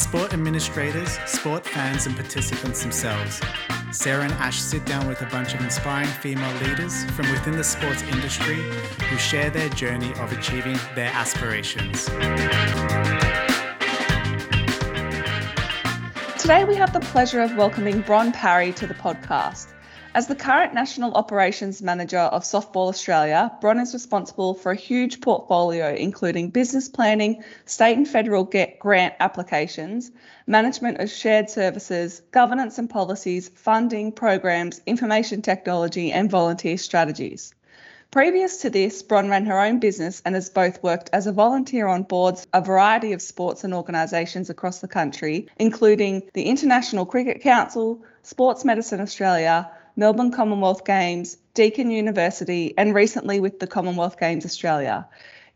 sport administrators, sport fans, and participants themselves. Sarah and Ash sit down with a bunch of inspiring female leaders from within the sports industry who share their journey of achieving their aspirations. Today, we have the pleasure of welcoming Bron Parry to the podcast. As the current National Operations Manager of Softball Australia, Bron is responsible for a huge portfolio including business planning, state and federal grant applications, management of shared services, governance and policies, funding, programs, information technology, and volunteer strategies. Previous to this, Bron ran her own business and has both worked as a volunteer on boards a variety of sports and organisations across the country, including the International Cricket Council, Sports Medicine Australia, Melbourne Commonwealth Games, Deakin University, and recently with the Commonwealth Games Australia.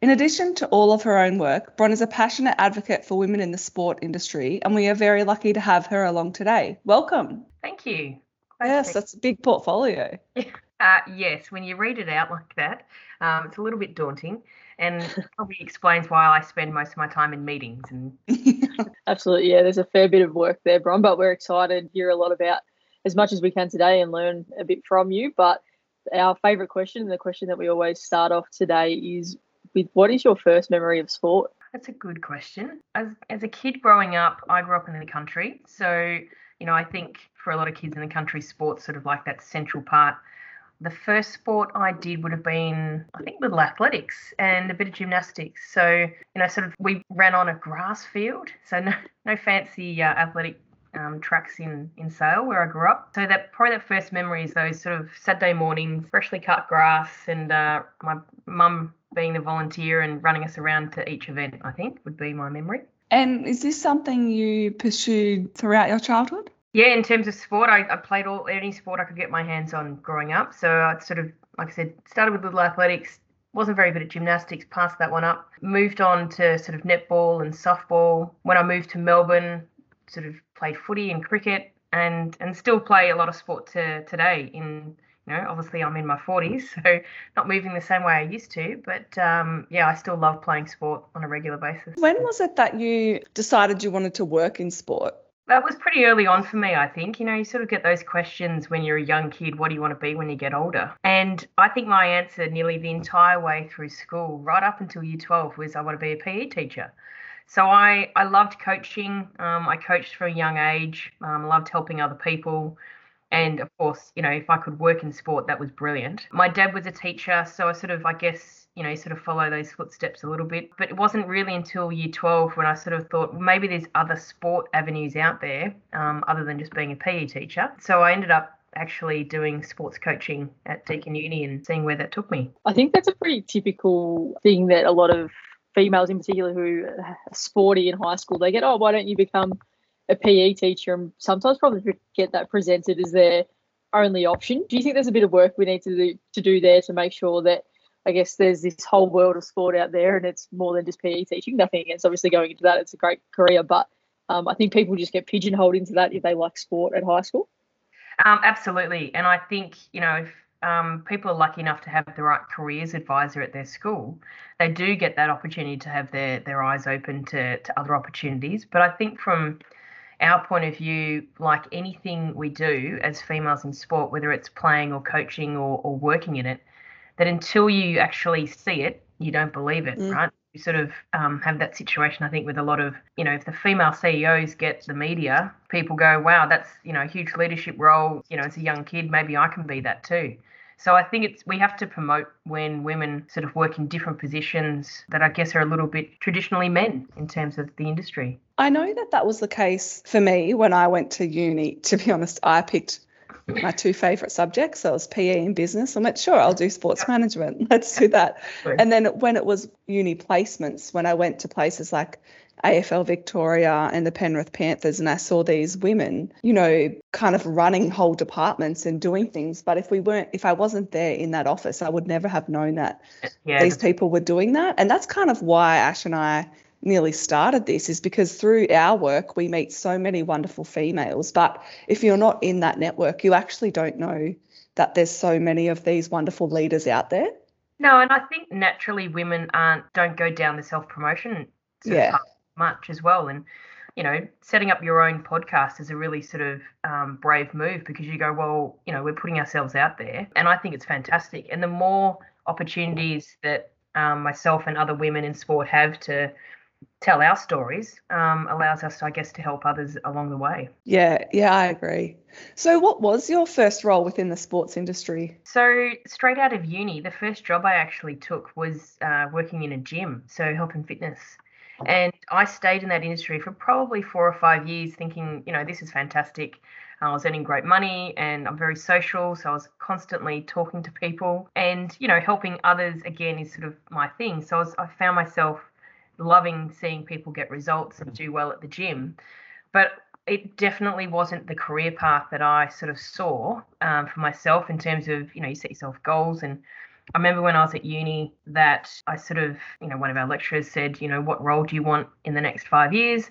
In addition to all of her own work, Bron is a passionate advocate for women in the sport industry, and we are very lucky to have her along today. Welcome. Thank you. Glad yes, that's a big portfolio. Uh, yes, when you read it out like that, um, it's a little bit daunting and probably explains why I spend most of my time in meetings. And Absolutely, yeah, there's a fair bit of work there, Bron, but we're excited to hear a lot about as much as we can today and learn a bit from you. But our favourite question, the question that we always start off today, is with what is your first memory of sport? That's a good question. As, as a kid growing up, I grew up in the country. So, you know, I think for a lot of kids in the country, sports sort of like that central part. The first sport I did would have been, I think, little athletics and a bit of gymnastics. So, you know, sort of we ran on a grass field. So, no, no fancy uh, athletic um, tracks in in Sale where I grew up. So that probably that first memory is those sort of Saturday mornings, freshly cut grass, and uh, my mum being the volunteer and running us around to each event. I think would be my memory. And is this something you pursued throughout your childhood? Yeah, in terms of sport, I, I played all any sport I could get my hands on growing up. So I sort of, like I said, started with little athletics, wasn't very good at gymnastics, passed that one up. Moved on to sort of netball and softball. When I moved to Melbourne, sort of played footy and cricket and and still play a lot of sport to today in you know obviously i'm in my 40s so not moving the same way i used to but um, yeah i still love playing sport on a regular basis when was it that you decided you wanted to work in sport that was pretty early on for me, I think. You know, you sort of get those questions when you're a young kid what do you want to be when you get older? And I think my answer nearly the entire way through school, right up until year 12, was I want to be a PE teacher. So I, I loved coaching. Um, I coached from a young age. Um, loved helping other people. And of course, you know, if I could work in sport, that was brilliant. My dad was a teacher, so I sort of, I guess, you know, sort of follow those footsteps a little bit. But it wasn't really until year 12 when I sort of thought maybe there's other sport avenues out there um, other than just being a PE teacher. So I ended up actually doing sports coaching at Deakin Uni and seeing where that took me. I think that's a pretty typical thing that a lot of females in particular who are sporty in high school, they get, oh, why don't you become a PE teacher? And sometimes probably get that presented as their only option. Do you think there's a bit of work we need to do to do there to make sure that I guess there's this whole world of sport out there and it's more than just PE teaching. Nothing against obviously going into that. It's a great career, but um, I think people just get pigeonholed into that if they like sport at high school. Um, absolutely. And I think, you know, if um, people are lucky enough to have the right careers advisor at their school, they do get that opportunity to have their their eyes open to to other opportunities. But I think from our point of view, like anything we do as females in sport, whether it's playing or coaching or, or working in it, that until you actually see it, you don't believe it, mm. right? You sort of um, have that situation, I think, with a lot of, you know, if the female CEOs get the media, people go, wow, that's, you know, a huge leadership role. You know, as a young kid, maybe I can be that too. So I think it's we have to promote when women sort of work in different positions that I guess are a little bit traditionally men in terms of the industry. I know that that was the case for me when I went to uni. To be honest, I picked my two favourite subjects. So it was PE and business. I went, sure, I'll do sports management. Let's do that. And then when it was uni placements, when I went to places like AFL Victoria and the Penrith Panthers, and I saw these women, you know, kind of running whole departments and doing things. But if we weren't, if I wasn't there in that office, I would never have known that yeah, these people were doing that. And that's kind of why Ash and I nearly started this is because through our work we meet so many wonderful females but if you're not in that network you actually don't know that there's so many of these wonderful leaders out there no and i think naturally women aren't don't go down the self promotion yeah much as well. And you know, setting up your own podcast is a really sort of um, brave move because you go, well, you know, we're putting ourselves out there. And I think it's fantastic. And the more opportunities that um, myself and other women in sport have to tell our stories um, allows us, I guess, to help others along the way. Yeah, yeah, I agree. So, what was your first role within the sports industry? So, straight out of uni, the first job I actually took was uh, working in a gym, so health and fitness. And I stayed in that industry for probably four or five years, thinking, you know, this is fantastic. I was earning great money and I'm very social. So I was constantly talking to people and, you know, helping others again is sort of my thing. So I, was, I found myself loving seeing people get results and do well at the gym. But it definitely wasn't the career path that I sort of saw um, for myself in terms of, you know, you set yourself goals. And I remember when I was at uni that I sort of, you know, one of our lecturers said, you know, what role do you want in the next five years?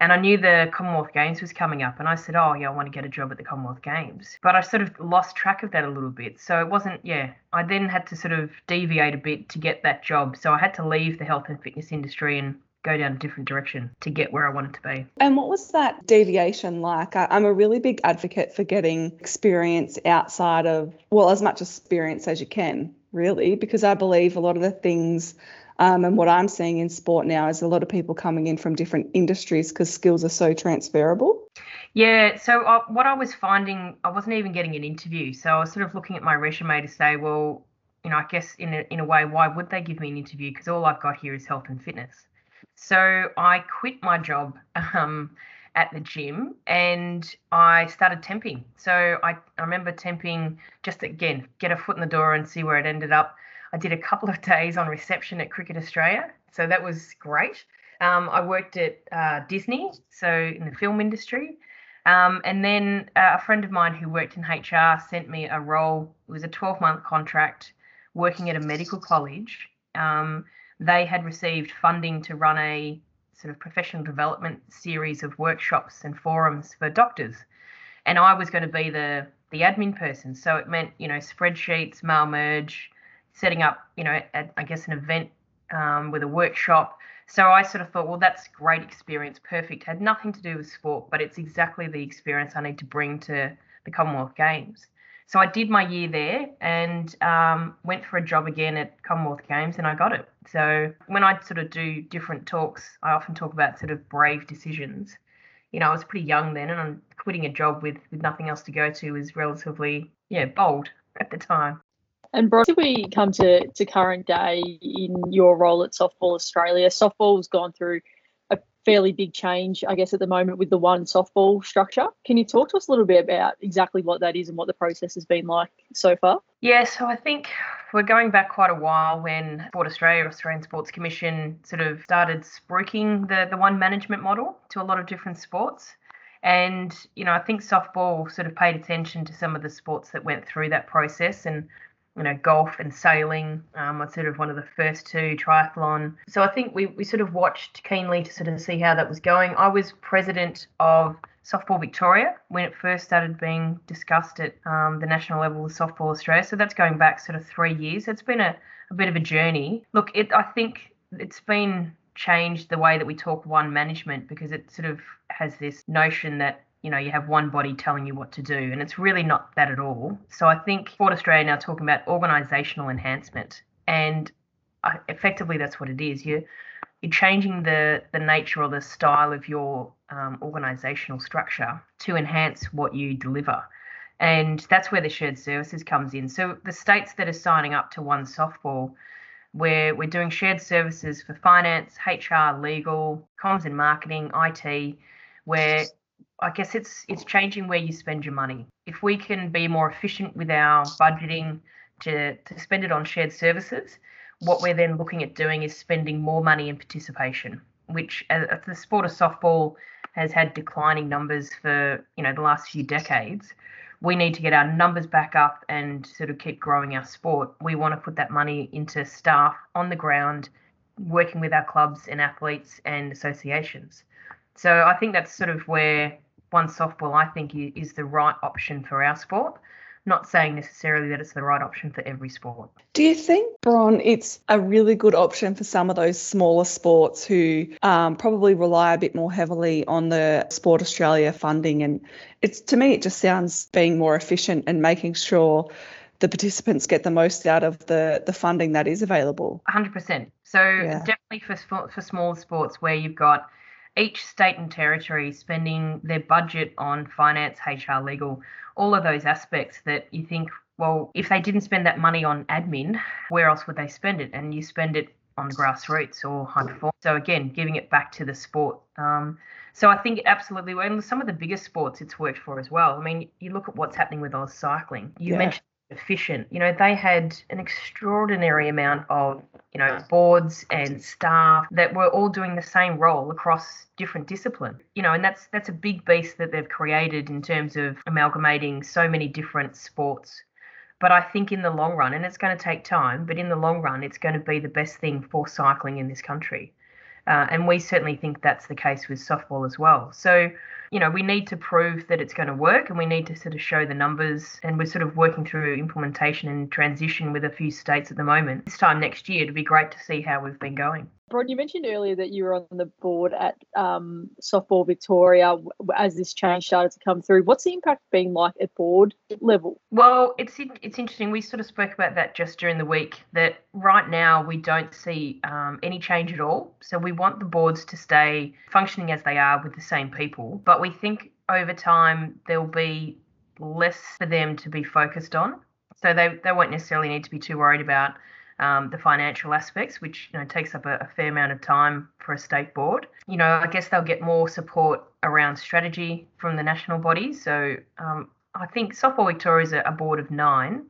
And I knew the Commonwealth Games was coming up, and I said, Oh, yeah, I want to get a job at the Commonwealth Games. But I sort of lost track of that a little bit. So it wasn't, yeah, I then had to sort of deviate a bit to get that job. So I had to leave the health and fitness industry and go down a different direction to get where I wanted to be. And what was that deviation like? I, am a really big advocate for getting experience outside of, well, as much experience as you can, really, because I believe a lot of the things um, and what I'm seeing in sport now is a lot of people coming in from different industries because skills are so transferable. Yeah. So uh, what I was finding, I wasn't even getting an interview. So I was sort of looking at my resume to say, well, you know, I guess in a, in a way, why would they give me an interview? Because all I've got here is health and fitness. So I quit my job um, at the gym and I started temping. So I, I remember temping just again, get a foot in the door and see where it ended up. I did a couple of days on reception at Cricket Australia, so that was great. Um, I worked at uh, Disney, so in the film industry. Um, and then uh, a friend of mine who worked in HR sent me a role. It was a 12 month contract working at a medical college. Um, they had received funding to run a sort of professional development series of workshops and forums for doctors. And I was going to be the the admin person. So it meant, you know, spreadsheets, mail merge, setting up, you know, I guess an event um, with a workshop. So I sort of thought, well, that's great experience, perfect. Had nothing to do with sport, but it's exactly the experience I need to bring to the Commonwealth Games. So I did my year there and um, went for a job again at Commonwealth Games and I got it. So when I sort of do different talks, I often talk about sort of brave decisions. You know, I was pretty young then and I'm quitting a job with, with nothing else to go to was relatively, yeah, bold at the time. And Bron, we come to, to current day in your role at Softball Australia, softball's gone through fairly big change, I guess, at the moment with the one softball structure. Can you talk to us a little bit about exactly what that is and what the process has been like so far? Yeah, so I think we're going back quite a while when Sport Australia, Australian Sports Commission, sort of started spruiking the, the one management model to a lot of different sports. And, you know, I think softball sort of paid attention to some of the sports that went through that process and you know, golf and sailing. Um, I sort of one of the first two triathlon. So I think we, we sort of watched keenly to sort of see how that was going. I was president of Softball Victoria when it first started being discussed at um, the national level with Softball Australia. So that's going back sort of three years. It's been a, a bit of a journey. Look, it I think it's been changed the way that we talk one management because it sort of has this notion that you know, you have one body telling you what to do. And it's really not that at all. So I think Sport Australia now talking about organisational enhancement. And effectively, that's what it is. You're, you're changing the, the nature or the style of your um, organisational structure to enhance what you deliver. And that's where the shared services comes in. So the states that are signing up to One Softball, where we're doing shared services for finance, HR, legal, comms and marketing, IT, where I guess it's it's changing where you spend your money. If we can be more efficient with our budgeting to, to spend it on shared services, what we're then looking at doing is spending more money in participation, which uh, as the sport of softball has had declining numbers for you know the last few decades. We need to get our numbers back up and sort of keep growing our sport. We want to put that money into staff on the ground, working with our clubs and athletes and associations. So I think that's sort of where one softball, I think, is the right option for our sport. not saying necessarily that it's the right option for every sport. Do you think, Bron, it's a really good option for some of those smaller sports who um, probably rely a bit more heavily on the Sport Australia funding? And it's to me, it just sounds being more efficient and making sure the participants get the most out of the the funding that is available. 100%. So yeah. definitely for for small sports where you've got each state and territory spending their budget on finance, HR, legal, all of those aspects that you think, well, if they didn't spend that money on admin, where else would they spend it? And you spend it on grassroots or high performance. So again, giving it back to the sport. Um, so I think absolutely, well, some of the biggest sports it's worked for as well. I mean, you look at what's happening with AusCycling. You yeah. mentioned efficient. You know, they had an extraordinary amount of, you know, boards and staff that were all doing the same role across different disciplines. You know, and that's that's a big beast that they've created in terms of amalgamating so many different sports. But I think in the long run, and it's going to take time, but in the long run, it's going to be the best thing for cycling in this country. Uh, and we certainly think that's the case with softball as well. So you know, we need to prove that it's going to work and we need to sort of show the numbers. And we're sort of working through implementation and transition with a few states at the moment. This time next year, it'd be great to see how we've been going. Bron, you mentioned earlier that you were on the board at um, Softball Victoria as this change started to come through. What's the impact been like at board level? Well, it's it's interesting. We sort of spoke about that just during the week. That right now we don't see um, any change at all. So we want the boards to stay functioning as they are with the same people, but we think over time there'll be less for them to be focused on. So they, they won't necessarily need to be too worried about um, the financial aspects, which you know takes up a, a, fair amount of time for a state board. You know, I guess they'll get more support around strategy from the national bodies. So um, I think Softball Victoria is a, a board of nine.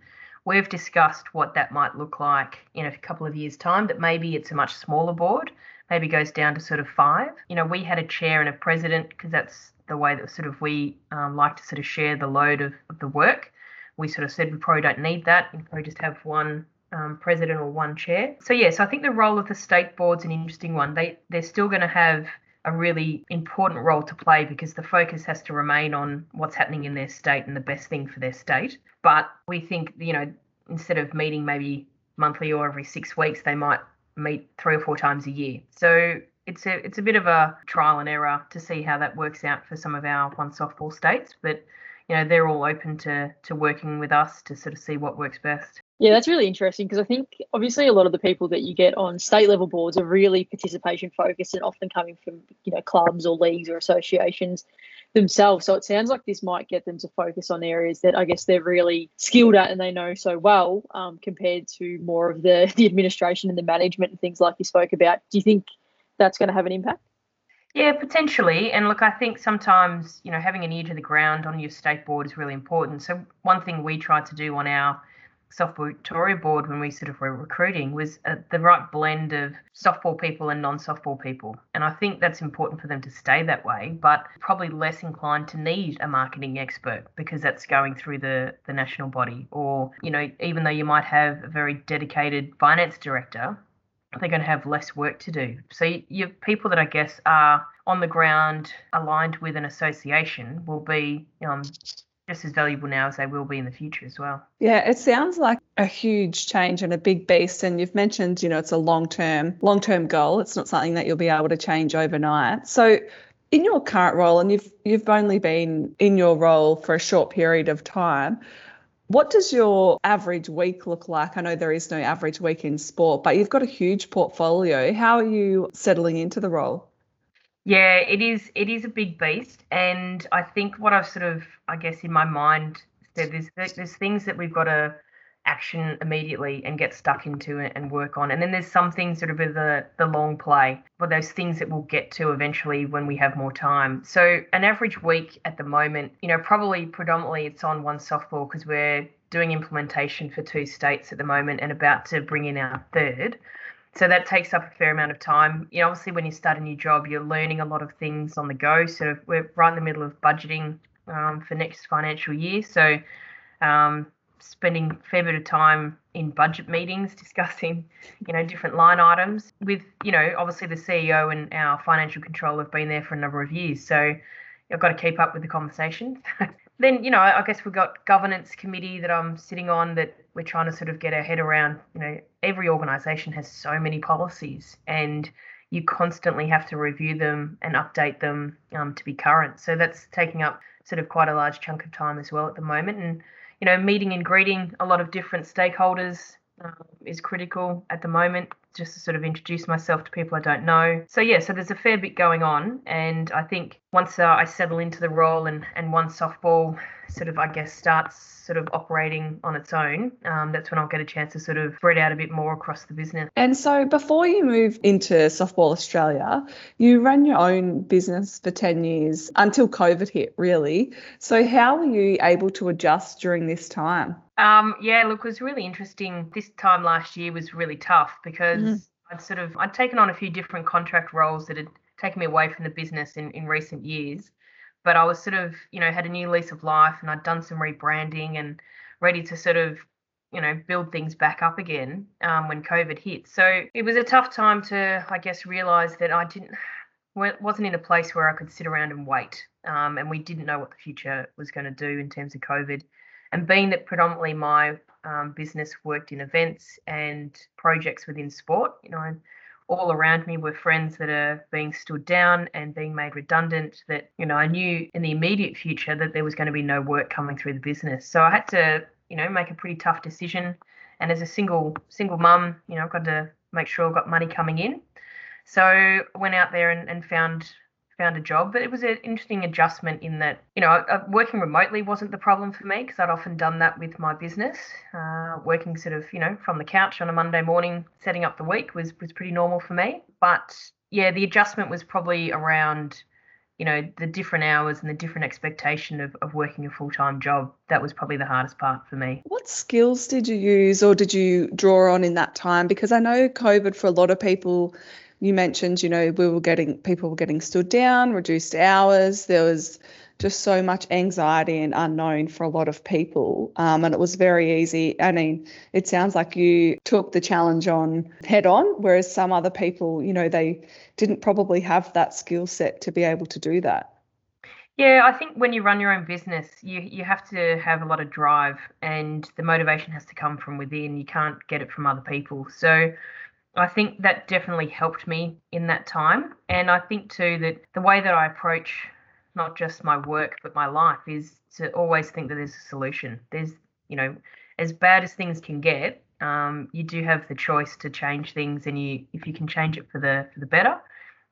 We've discussed what that might look like in a couple of years' time. That maybe it's a much smaller board, maybe goes down to sort of five. You know, we had a chair and a president because that's the way that sort of we um, like to sort of share the load of, of the work. We sort of said we probably don't need that. We probably just have one um, president or one chair. So yes, I think the role of the state board's an interesting one. They they're still going to have a really important role to play because the focus has to remain on what's happening in their state and the best thing for their state. But we think you know instead of meeting maybe monthly or every six weeks, they might meet three or four times a year. So it's a it's a bit of a trial and error to see how that works out for some of our one softball states, but you know they're all open to to working with us to sort of see what works best. Yeah, that's really interesting because I think obviously a lot of the people that you get on state level boards are really participation focused and often coming from you know clubs or leagues or associations themselves. So it sounds like this might get them to focus on areas that I guess they're really skilled at and they know so well, um, compared to more of the the administration and the management and things like you spoke about. Do you think that's going to have an impact? Yeah, potentially. And look, I think sometimes, you know, having an ear to the ground on your state board is really important. So, one thing we tried to do on our Softball board when we sort of were recruiting was uh, the right blend of softball people and non softball people. And I think that's important for them to stay that way, but probably less inclined to need a marketing expert because that's going through the, the national body. Or, you know, even though you might have a very dedicated finance director, they're going to have less work to do. So your people that I guess are on the ground aligned with an association will be um, just as valuable now as they will be in the future as well. Yeah, it sounds like a huge change and a big beast. And you've mentioned, you know, it's a long term, long term goal. It's not something that you'll be able to change overnight. So in your current role, and you've you've only been in your role for a short period of time, what does your average week look like? I know there is no average week in sport, but you've got a huge portfolio. How are you settling into the role? Yeah, it is. It is a big beast, and I think what I've sort of, I guess, in my mind said there's there's things that we've got to action immediately and get stuck into it and work on, and then there's some things that are bit of the the long play, but those things that we'll get to eventually when we have more time. So an average week at the moment, you know, probably predominantly it's on one softball because we're doing implementation for two states at the moment and about to bring in our third. So that takes up a fair amount of time. You know, obviously when you start a new job, you're learning a lot of things on the go. So we're right in the middle of budgeting um, for next financial year. So um, spending a fair bit of time in budget meetings discussing, you know, different line items with, you know, obviously the CEO and our financial controller have been there for a number of years. So I've got to keep up with the conversations. then, you know, I guess we've got governance committee that I'm sitting on that we're trying to sort of get our head around. You know, every organisation has so many policies, and you constantly have to review them and update them um, to be current. So that's taking up sort of quite a large chunk of time as well at the moment. And you know, meeting and greeting a lot of different stakeholders um, is critical at the moment just to sort of introduce myself to people I don't know. So yeah, so there's a fair bit going on, and I think once uh, I settle into the role and and once softball sort of I guess starts sort of operating on its own, um, that's when I'll get a chance to sort of spread out a bit more across the business. And so before you moved into Softball Australia, you ran your own business for 10 years until COVID hit, really. So how were you able to adjust during this time? Um, yeah, look, it was really interesting. This time last year was really tough because mm-hmm. I'd sort of I'd taken on a few different contract roles that had taken me away from the business in, in recent years. But I was sort of, you know, had a new lease of life and I'd done some rebranding and ready to sort of, you know, build things back up again um, when COVID hit. So it was a tough time to, I guess, realize that I didn't wasn't in a place where I could sit around and wait. Um, and we didn't know what the future was going to do in terms of COVID. And being that predominantly my um, business worked in events and projects within sport, you know, all around me were friends that are being stood down and being made redundant that you know i knew in the immediate future that there was going to be no work coming through the business. So i had to you know make a pretty tough decision. And as a single single mum you know i've got to make sure i've got money coming in. So went out there and, and found found a job. But it was an interesting adjustment in that, you know, uh, working remotely wasn't the problem for me because I'd often done that with my business. Uh, working sort of, you know, from the couch on a Monday morning, setting up the week was was pretty normal for me. But yeah, the adjustment was probably around you know the different hours and the different expectation of, of working a full-time job that was probably the hardest part for me what skills did you use or did you draw on in that time because i know covid for a lot of people you mentioned, you know, we were getting people were getting stood down, reduced hours. There was just so much anxiety and unknown for a lot of people. Um, and it was very easy. I mean, it sounds like you took the challenge on head on, whereas some other people, you know, they didn't probably have that skill set to be able to do that. Yeah, I think when you run your own business, you you have to have a lot of drive and the motivation has to come from within. You can't get it from other people. So I think that definitely helped me in that time. And I think too that the way that I approach not just my work but my life is to always think that there's a solution. There's, you know, as bad as things can get, um, you do have the choice to change things, and you if you can change it for the for the better,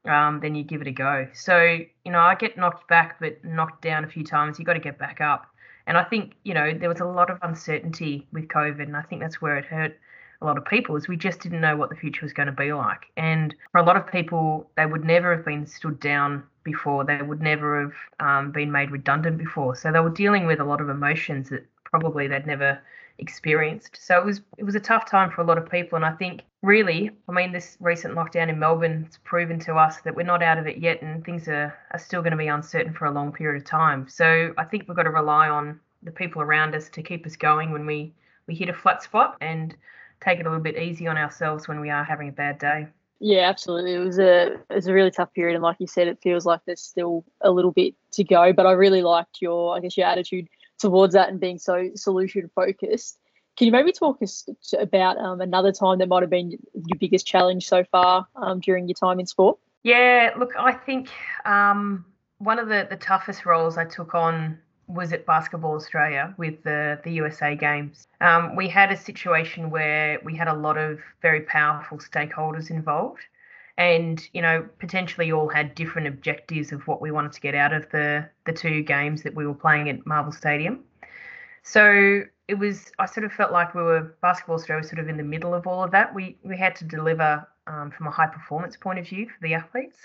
um, then you give it a go. So you know, I get knocked back, but knocked down a few times. You got to get back up. And I think you know there was a lot of uncertainty with COVID, and I think that's where it hurt a lot of people is we just didn't know what the future was going to be like. And for a lot of people, they would never have been stood down before. They would never have um, been made redundant before. So they were dealing with a lot of emotions that probably they'd never experienced. So it was it was a tough time for a lot of people. And I think really, I mean, this recent lockdown in Melbourne has proven to us that we're not out of it yet, and things are are still going to be uncertain for a long period of time. So I think we've got to rely on the people around us to keep us going when we we hit a flat spot and take it a little bit easy on ourselves when we are having a bad day. Yeah, absolutely. It was a it was a really tough period, and like you said, it feels like there's still a little bit to go. But I really liked your, I guess, your attitude towards that and being so solution focused. Can you maybe talk us about um, another time that might have been your biggest challenge so far um, during your time in sport? Yeah, look, I think um, one of the, the toughest roles I took on was at Basketball Australia with the, the USA Games. Um, we had a situation where we had a lot of very powerful stakeholders involved, and you know potentially all had different objectives of what we wanted to get out of the the two games that we were playing at Marvel Stadium. So it was I sort of felt like we were Basketball Australia was sort of in the middle of all of that. We we had to deliver um, from a high performance point of view for the athletes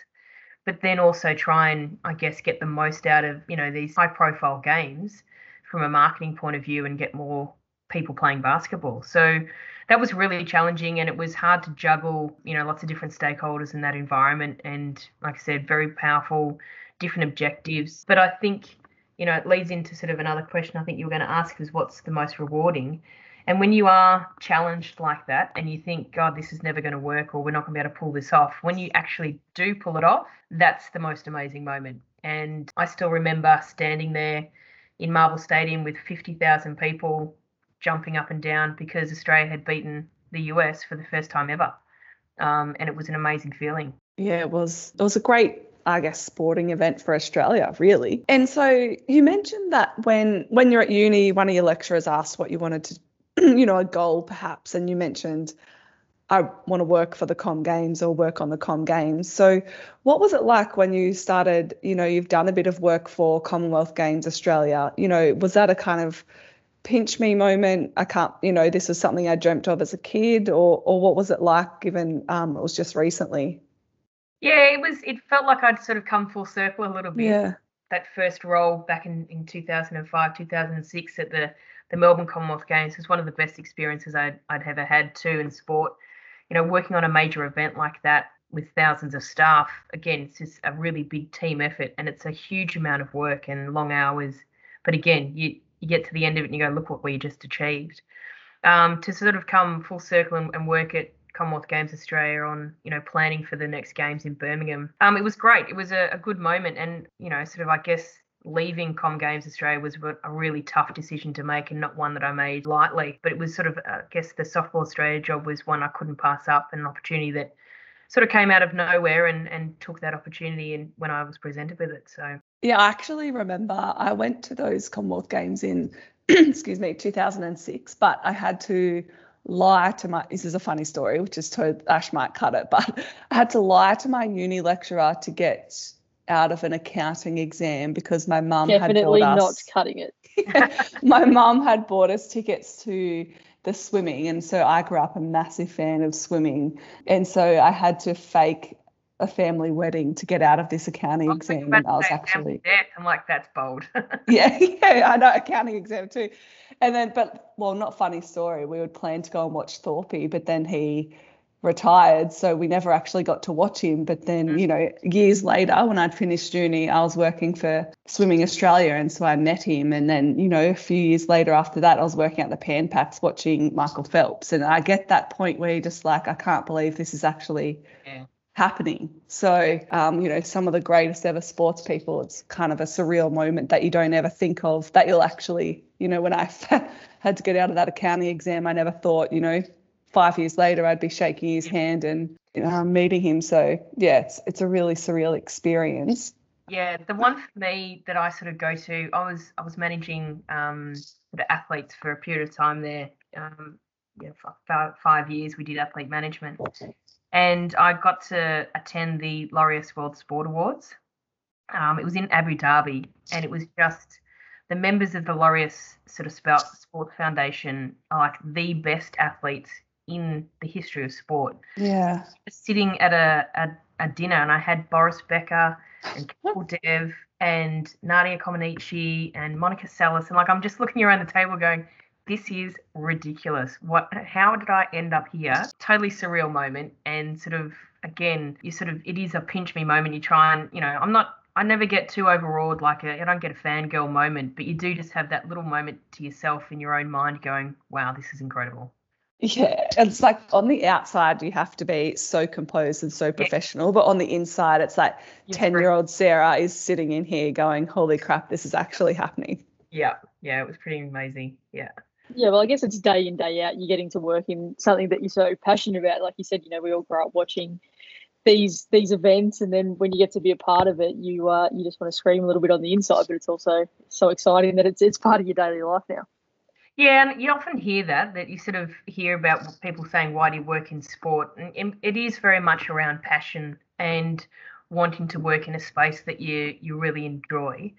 but then also try and I guess get the most out of you know these high profile games from a marketing point of view and get more people playing basketball. So that was really challenging and it was hard to juggle, you know, lots of different stakeholders in that environment and like I said, very powerful, different objectives. But I think, you know, it leads into sort of another question I think you were going to ask is what's the most rewarding? And when you are challenged like that and you think, God, this is never going to work or we're not going to be able to pull this off, when you actually do pull it off, that's the most amazing moment. And I still remember standing there, in Marvel Stadium with 50,000 people jumping up and down because Australia had beaten the US for the first time ever. Um, and it was an amazing feeling. Yeah, it was. It was a great I guess sporting event for Australia, really. And so you mentioned that when when you're at uni, one of your lecturers asked what you wanted to, you know, a goal perhaps, and you mentioned I want to work for the Com Games or work on the Com Games. So, what was it like when you started? You know, you've done a bit of work for Commonwealth Games Australia. You know, was that a kind of pinch me moment? I can't, you know, this is something I dreamt of as a kid, or or what was it like given um, it was just recently? Yeah, it was. It felt like I'd sort of come full circle a little bit. Yeah. That first role back in, in 2005, 2006 at the, the Melbourne Commonwealth Games was one of the best experiences I'd, I'd ever had too in sport. You know, working on a major event like that with thousands of staff, again, it's just a really big team effort and it's a huge amount of work and long hours. But again, you, you get to the end of it and you go, look what we just achieved. Um, to sort of come full circle and, and work at Commonwealth Games Australia on, you know, planning for the next games in Birmingham. Um, it was great. It was a, a good moment, and you know, sort of, I guess leaving Com Games Australia was a really tough decision to make and not one that I made lightly. But it was sort of, uh, I guess, the Softball Australia job was one I couldn't pass up, an opportunity that sort of came out of nowhere and, and took that opportunity and when I was presented with it. So yeah, I actually remember I went to those Commonwealth Games in excuse me 2006, but I had to lie to my this is a funny story which is to ash might cut it but i had to lie to my uni lecturer to get out of an accounting exam because my mum had bought us not cutting it my mum had bought us tickets to the swimming and so i grew up a massive fan of swimming and so i had to fake a family wedding to get out of this accounting exam. And I was actually I'm like, that's bold. yeah, yeah, I know accounting exam too. And then, but well, not funny story. We would plan to go and watch Thorpe, but then he retired, so we never actually got to watch him. But then, mm. you know, years later, when I'd finished uni, I was working for Swimming Australia, and so I met him. And then, you know, a few years later after that, I was working at the Pan Pacs watching Michael Phelps, and I get that point where you're just like, I can't believe this is actually. Yeah happening. So, um, you know, some of the greatest ever sports people, it's kind of a surreal moment that you don't ever think of that you'll actually, you know, when I had to get out of that accounting exam, I never thought, you know, five years later I'd be shaking his hand and you meeting him. So, yeah, it's, it's a really surreal experience. Yeah, the one for me that I sort of go to, I was I was managing um, the athletes for a period of time there. Um, yeah, for five years we did athlete management, and I got to attend the Laureus World Sport Awards. Um, it was in Abu Dhabi, and it was just the members of the Laureus sort of Sports Foundation are like the best athletes in the history of sport. Yeah. Sitting at a, a, a dinner, and I had Boris Becker and Kapil Dev and Nadia Comaneci and Monica Seles, and like I'm just looking around the table going, this is ridiculous. What? How did I end up here? Totally surreal moment, and sort of again, you sort of it is a pinch me moment. You try and you know, I'm not. I never get too overawed, like a, I don't get a fangirl moment, but you do just have that little moment to yourself in your own mind going, wow, this is incredible. Yeah, it's like on the outside you have to be so composed and so professional, but on the inside it's like ten-year-old Sarah is sitting in here going, "Holy crap, this is actually happening." Yeah, yeah, it was pretty amazing. Yeah. Yeah, well, I guess it's day in day out. You're getting to work in something that you're so passionate about. Like you said, you know, we all grow up watching these these events, and then when you get to be a part of it, you uh, you just want to scream a little bit on the inside. But it's also so exciting that it's it's part of your daily life now. Yeah, and you often hear that that you sort of hear about people saying, "Why do you work in sport?" And it is very much around passion and wanting to work in a space that you you really enjoy.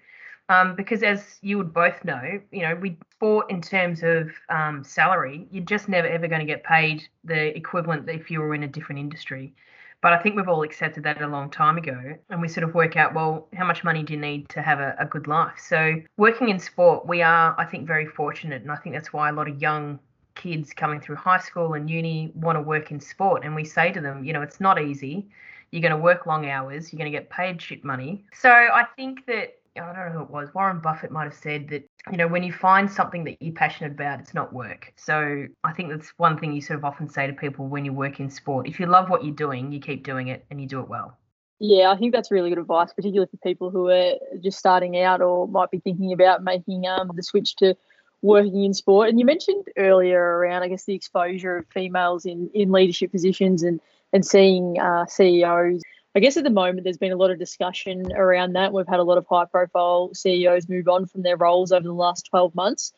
Um, because as you would both know, you know, we sport in terms of um, salary, you're just never ever going to get paid the equivalent if you were in a different industry. But I think we've all accepted that a long time ago, and we sort of work out, well, how much money do you need to have a, a good life? So working in sport, we are, I think, very fortunate, and I think that's why a lot of young kids coming through high school and uni want to work in sport. And we say to them, you know, it's not easy. You're going to work long hours. You're going to get paid shit money. So I think that I don't know who it was. Warren Buffett might have said that, you know, when you find something that you're passionate about, it's not work. So I think that's one thing you sort of often say to people when you work in sport. If you love what you're doing, you keep doing it and you do it well. Yeah, I think that's really good advice, particularly for people who are just starting out or might be thinking about making um, the switch to working in sport. And you mentioned earlier around, I guess, the exposure of females in, in leadership positions and and seeing uh, CEOs. I guess at the moment there's been a lot of discussion around that. We've had a lot of high profile CEOs move on from their roles over the last 12 months.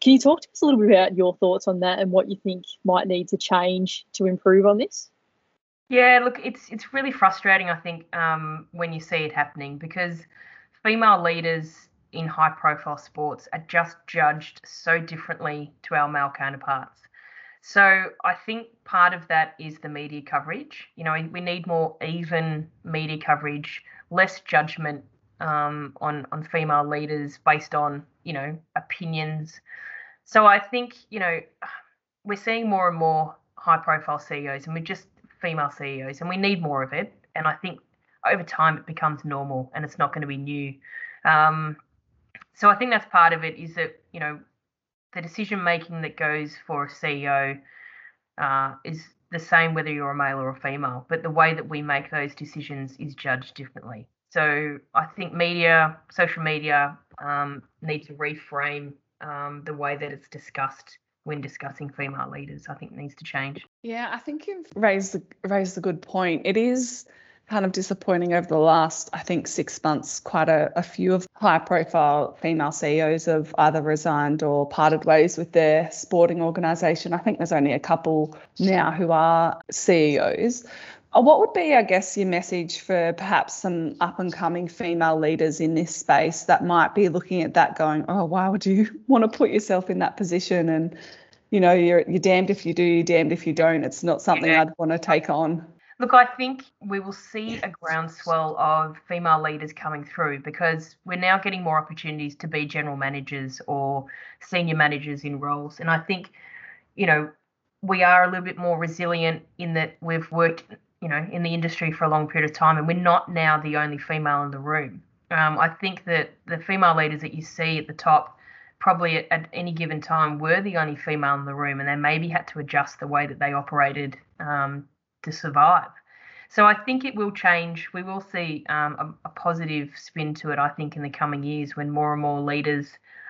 Can you talk to us a little bit about your thoughts on that and what you think might need to change to improve on this? Yeah, look, it's it's really frustrating. I think um, when you see it happening because female leaders in high profile sports are just judged so differently to our male counterparts. So I think part of that is the media coverage. You know, we need more even media coverage, less judgment um, on on female leaders based on you know opinions. So I think you know we're seeing more and more high profile CEOs, and we're just female CEOs, and we need more of it. And I think over time it becomes normal, and it's not going to be new. Um, so I think that's part of it. Is that you know the decision making that goes for a CEO uh, is the same whether you're a male or a female, but the way that we make those decisions is judged differently. So I think media, social media, um, need to reframe um, the way that it's discussed when discussing female leaders. I think needs to change. Yeah, I think you've raised raised a good point. It is kind of disappointing over the last, I think, six months. Quite a, a few of high profile female CEOs have either resigned or parted ways with their sporting organisation. I think there's only a couple now who are CEOs. Uh, what would be, I guess, your message for perhaps some up and coming female leaders in this space that might be looking at that going, oh, why would you want to put yourself in that position? And, you know, you're, you're damned if you do, you're damned if you don't. It's not something. I'd want to take on. Look, I think we will see a groundswell of female leaders coming through because we're now getting more opportunities to be general managers or senior managers in roles. And I think, you know, we are a little bit more resilient in that we've worked, you know, in the industry for a long period of time and we're not now the only female in the room. Um, I think that the female leaders that you see at the top probably at, at, any given time were the only female in the room and they maybe had to adjust the way that they operated um, to survive. So I think it will change. We will see um, a, a, positive spin to it, I think, in the coming years when more and more leaders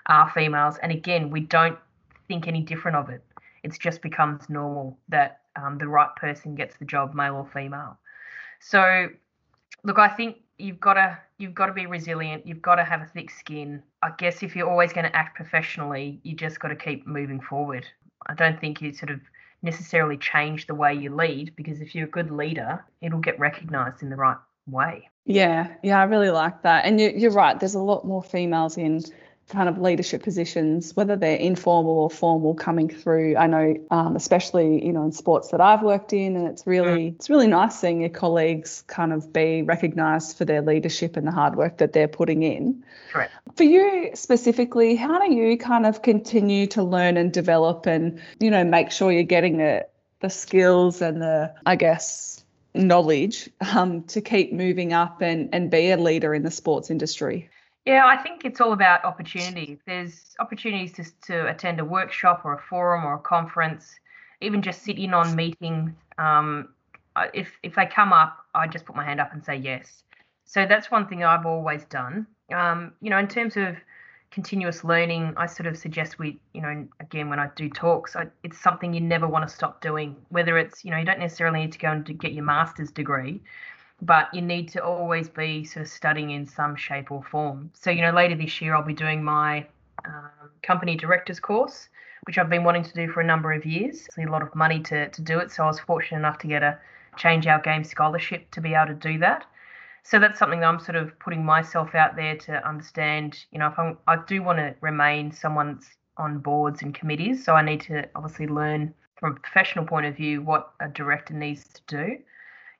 are females. And again, we don't think any different of it. It just becomes normal that um, the right person gets the job, male or female. So, look, I think you've got to you've got to be resilient. You've got to have a thick skin. I guess if you're always going to act professionally, you just got to keep moving forward. I don't think you sort of necessarily change the way you lead because if you're a good leader, it'll get recognized in the right way. Yeah, yeah, I really like that. And you, are right, there's a lot more females in kind of leadership positions, whether they're informal or formal, coming through. I know, um, especially you know in sports that I've worked in, and it's really mm. it's really nice seeing your colleagues kind of be recognised for their leadership and the hard work that they're putting in. Correct. For you specifically, how do you kind of continue to learn and develop, and you know make sure you're getting the the skills and the I guess knowledge um, to keep moving up and, and be a leader in the sports industry? Yeah, I think it's all about opportunity. There's opportunities to, to attend a workshop or a forum or a conference, even just sit in on meetings. Um, if if they come up, I just put my hand up and say yes. So that's one thing I've always done. Um, you know, in terms of continuous learning, I sort of suggest we, you know, again when I do talks, I, it's something you never want to stop doing. Whether it's, you know, you don't necessarily need to go and get your master's degree, but you need to always be sort of studying in some shape or form. So, you know, later this year, I'll be doing my um, company director's course, which I've been wanting to do for a number of years. It's a lot of money to, to do it. So I was fortunate enough to get a Change Our Game scholarship to be able to do that. So that's something that I'm sort of putting myself out there to understand. You know, if I'm, I do want to remain someone on boards and committees, so I need to obviously learn from a professional point of view what a director needs to do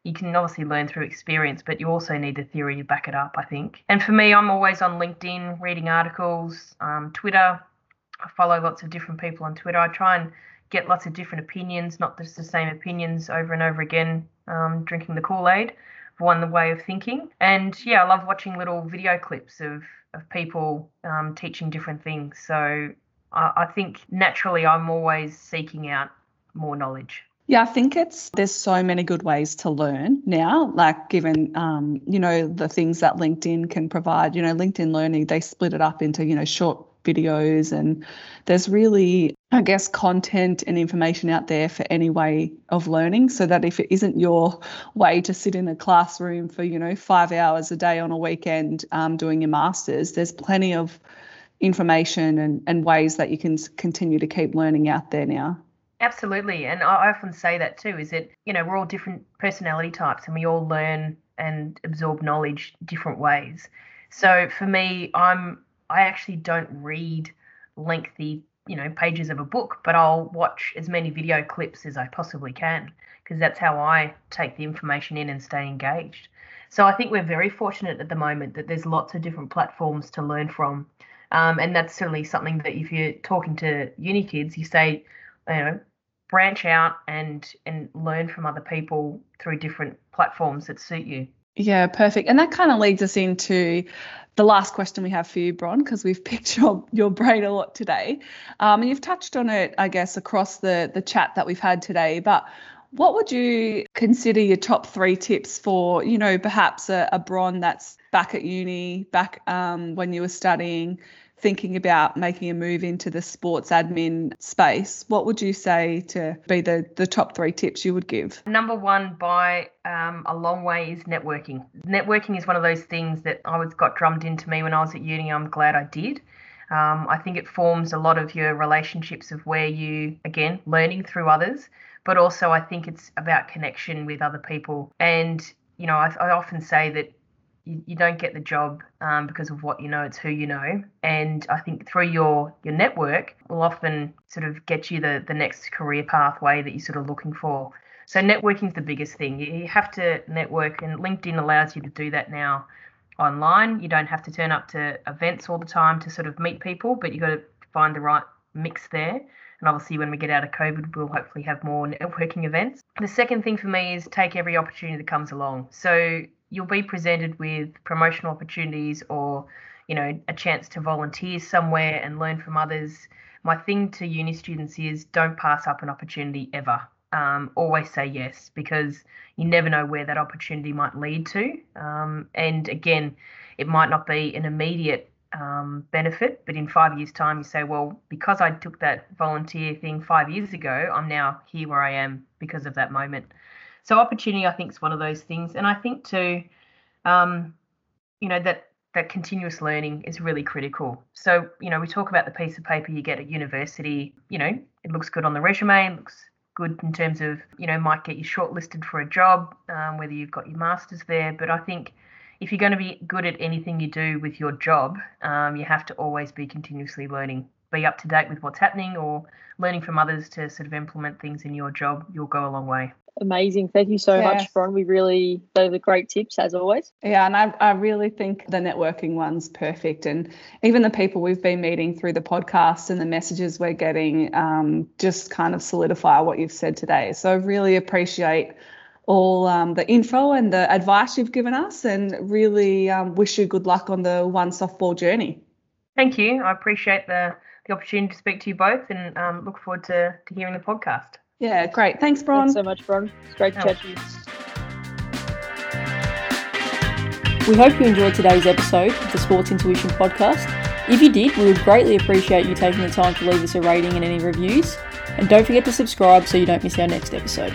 you can obviously learn through experience, but you also need the theory to back it up, I think. And for me, I'm always on LinkedIn reading articles, um, Twitter. I follow lots of different people on Twitter. I try and get lots of different opinions, not just the same opinions over and over again, um, drinking the Kool Aid, one the way of thinking. And yeah, I love watching little video clips of, of people um, teaching different things. So I, I think naturally I'm always seeking out more knowledge. Yeah, I think it's there's so many good ways to learn now. Like given um, you know the things that LinkedIn can provide. You know, LinkedIn Learning they split it up into you know short videos and there's really I guess content and information out there for any way of learning. So that if it isn't your way to sit in a classroom for you know five hours a day on a weekend um, doing your masters, there's plenty of information and, and ways that you can continue to keep learning out there now. Absolutely. And I often say that too is that, you know, we're all different personality types and we all learn and absorb knowledge different ways. So for me, I'm I actually don't read lengthy, you know, pages of a book, but I'll watch as many video clips as I possibly can because that's how I take the information in and stay engaged. So I think we're very fortunate at the moment that there's lots of different platforms to learn from. Um, and that's certainly something that if you're talking to uni kids, you say, you know, branch out and and learn from other people through different platforms that suit you. Yeah, perfect. And that kind of leads us into the last question we have for you, Bron, because we've picked your, your brain a lot today. Um, and you've touched on it, I guess, across the, the chat that we've had today. But what would you consider your top three tips for, you know, perhaps a, a Bron that's back at uni, back um, when you were studying, thinking about making a move into the sports admin space, what would you say to be the, the top three tips you would give? Number one, by um, a long way, is networking. Networking is one of those things that I was got drummed into me when I was at uni. I'm glad I did. Um, I think it forms a lot of your relationships of where you, again, learning through others, but also I think it's about connection with other people. And, you know, I, I often say that you, you don't get the job um, because of what you know it's who you know. And i think through your your network will often sort of get you the the next career pathway that you're sort of looking for. So networking is the biggest thing. You have to network and linkedin allows you to do that now online. You don't have to turn up to events all the time to sort of meet people but you've got to find the right mix there. And obviously, when we get out of COVID, we'll hopefully have more networking events. The second thing for me is take every opportunity that comes along. So you'll be presented with promotional opportunities or you know a chance to volunteer somewhere and learn from others. My thing to uni students is don't pass up an opportunity ever. Um, always say yes because you never know where that opportunity might lead to. Um, and again it might not be an immediate um, benefit but in five years time you say well because i took that volunteer thing five years ago i'm now here where i am because of that moment so opportunity, I think, is one of those things, and I think too, um, you know, that that continuous learning is really critical. So you know, we talk about the piece of paper you get at university. You know, it looks good on the resume, it looks good in terms of you know might get you shortlisted for a job, um, whether you've got your masters there. But I think if you're going to be good at anything you do with your job, um, you have to always be continuously learning, be up to date with what's happening, or learning from others to sort of implement things in your job. You'll go a long way amazing. Thank you so much, Bron. We really, those are great tips as always. Yeah, and I, I really think the networking one's perfect. And even the people we've been meeting through the podcast and the messages we're getting um, just kind of solidify what you've said today. So I really appreciate all um, the info and the advice you've given us and really um, wish you good luck on the one softball journey. Thank you. I appreciate the, the opportunity to speak to you both and um, look forward to, to hearing the podcast. Yeah, great. Thanks, Bron. Thanks so much, Bron. It's great to chat to you. We hope you enjoyed today's episode of the Sports Intuition podcast. If you did, we would greatly appreciate you taking the time to leave us a rating and any reviews. And don't forget to subscribe so you don't miss our next episode.